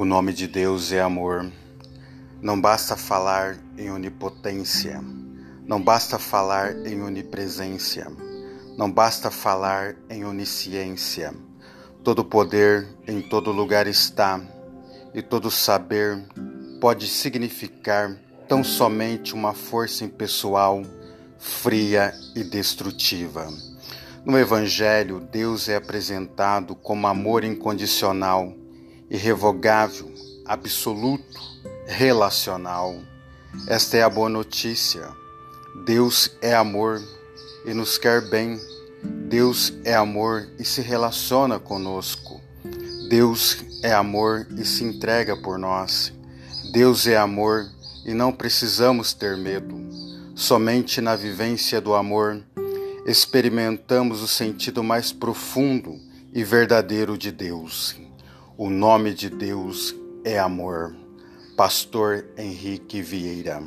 O nome de Deus é amor. Não basta falar em onipotência, não basta falar em onipresença, não basta falar em onisciência. Todo poder em todo lugar está, e todo saber pode significar tão somente uma força impessoal, fria e destrutiva. No Evangelho, Deus é apresentado como amor incondicional irrevogável, absoluto, relacional. Esta é a boa notícia. Deus é amor e nos quer bem. Deus é amor e se relaciona conosco. Deus é amor e se entrega por nós. Deus é amor e não precisamos ter medo. Somente na vivência do amor experimentamos o sentido mais profundo e verdadeiro de Deus. O nome de Deus é amor. Pastor Henrique Vieira.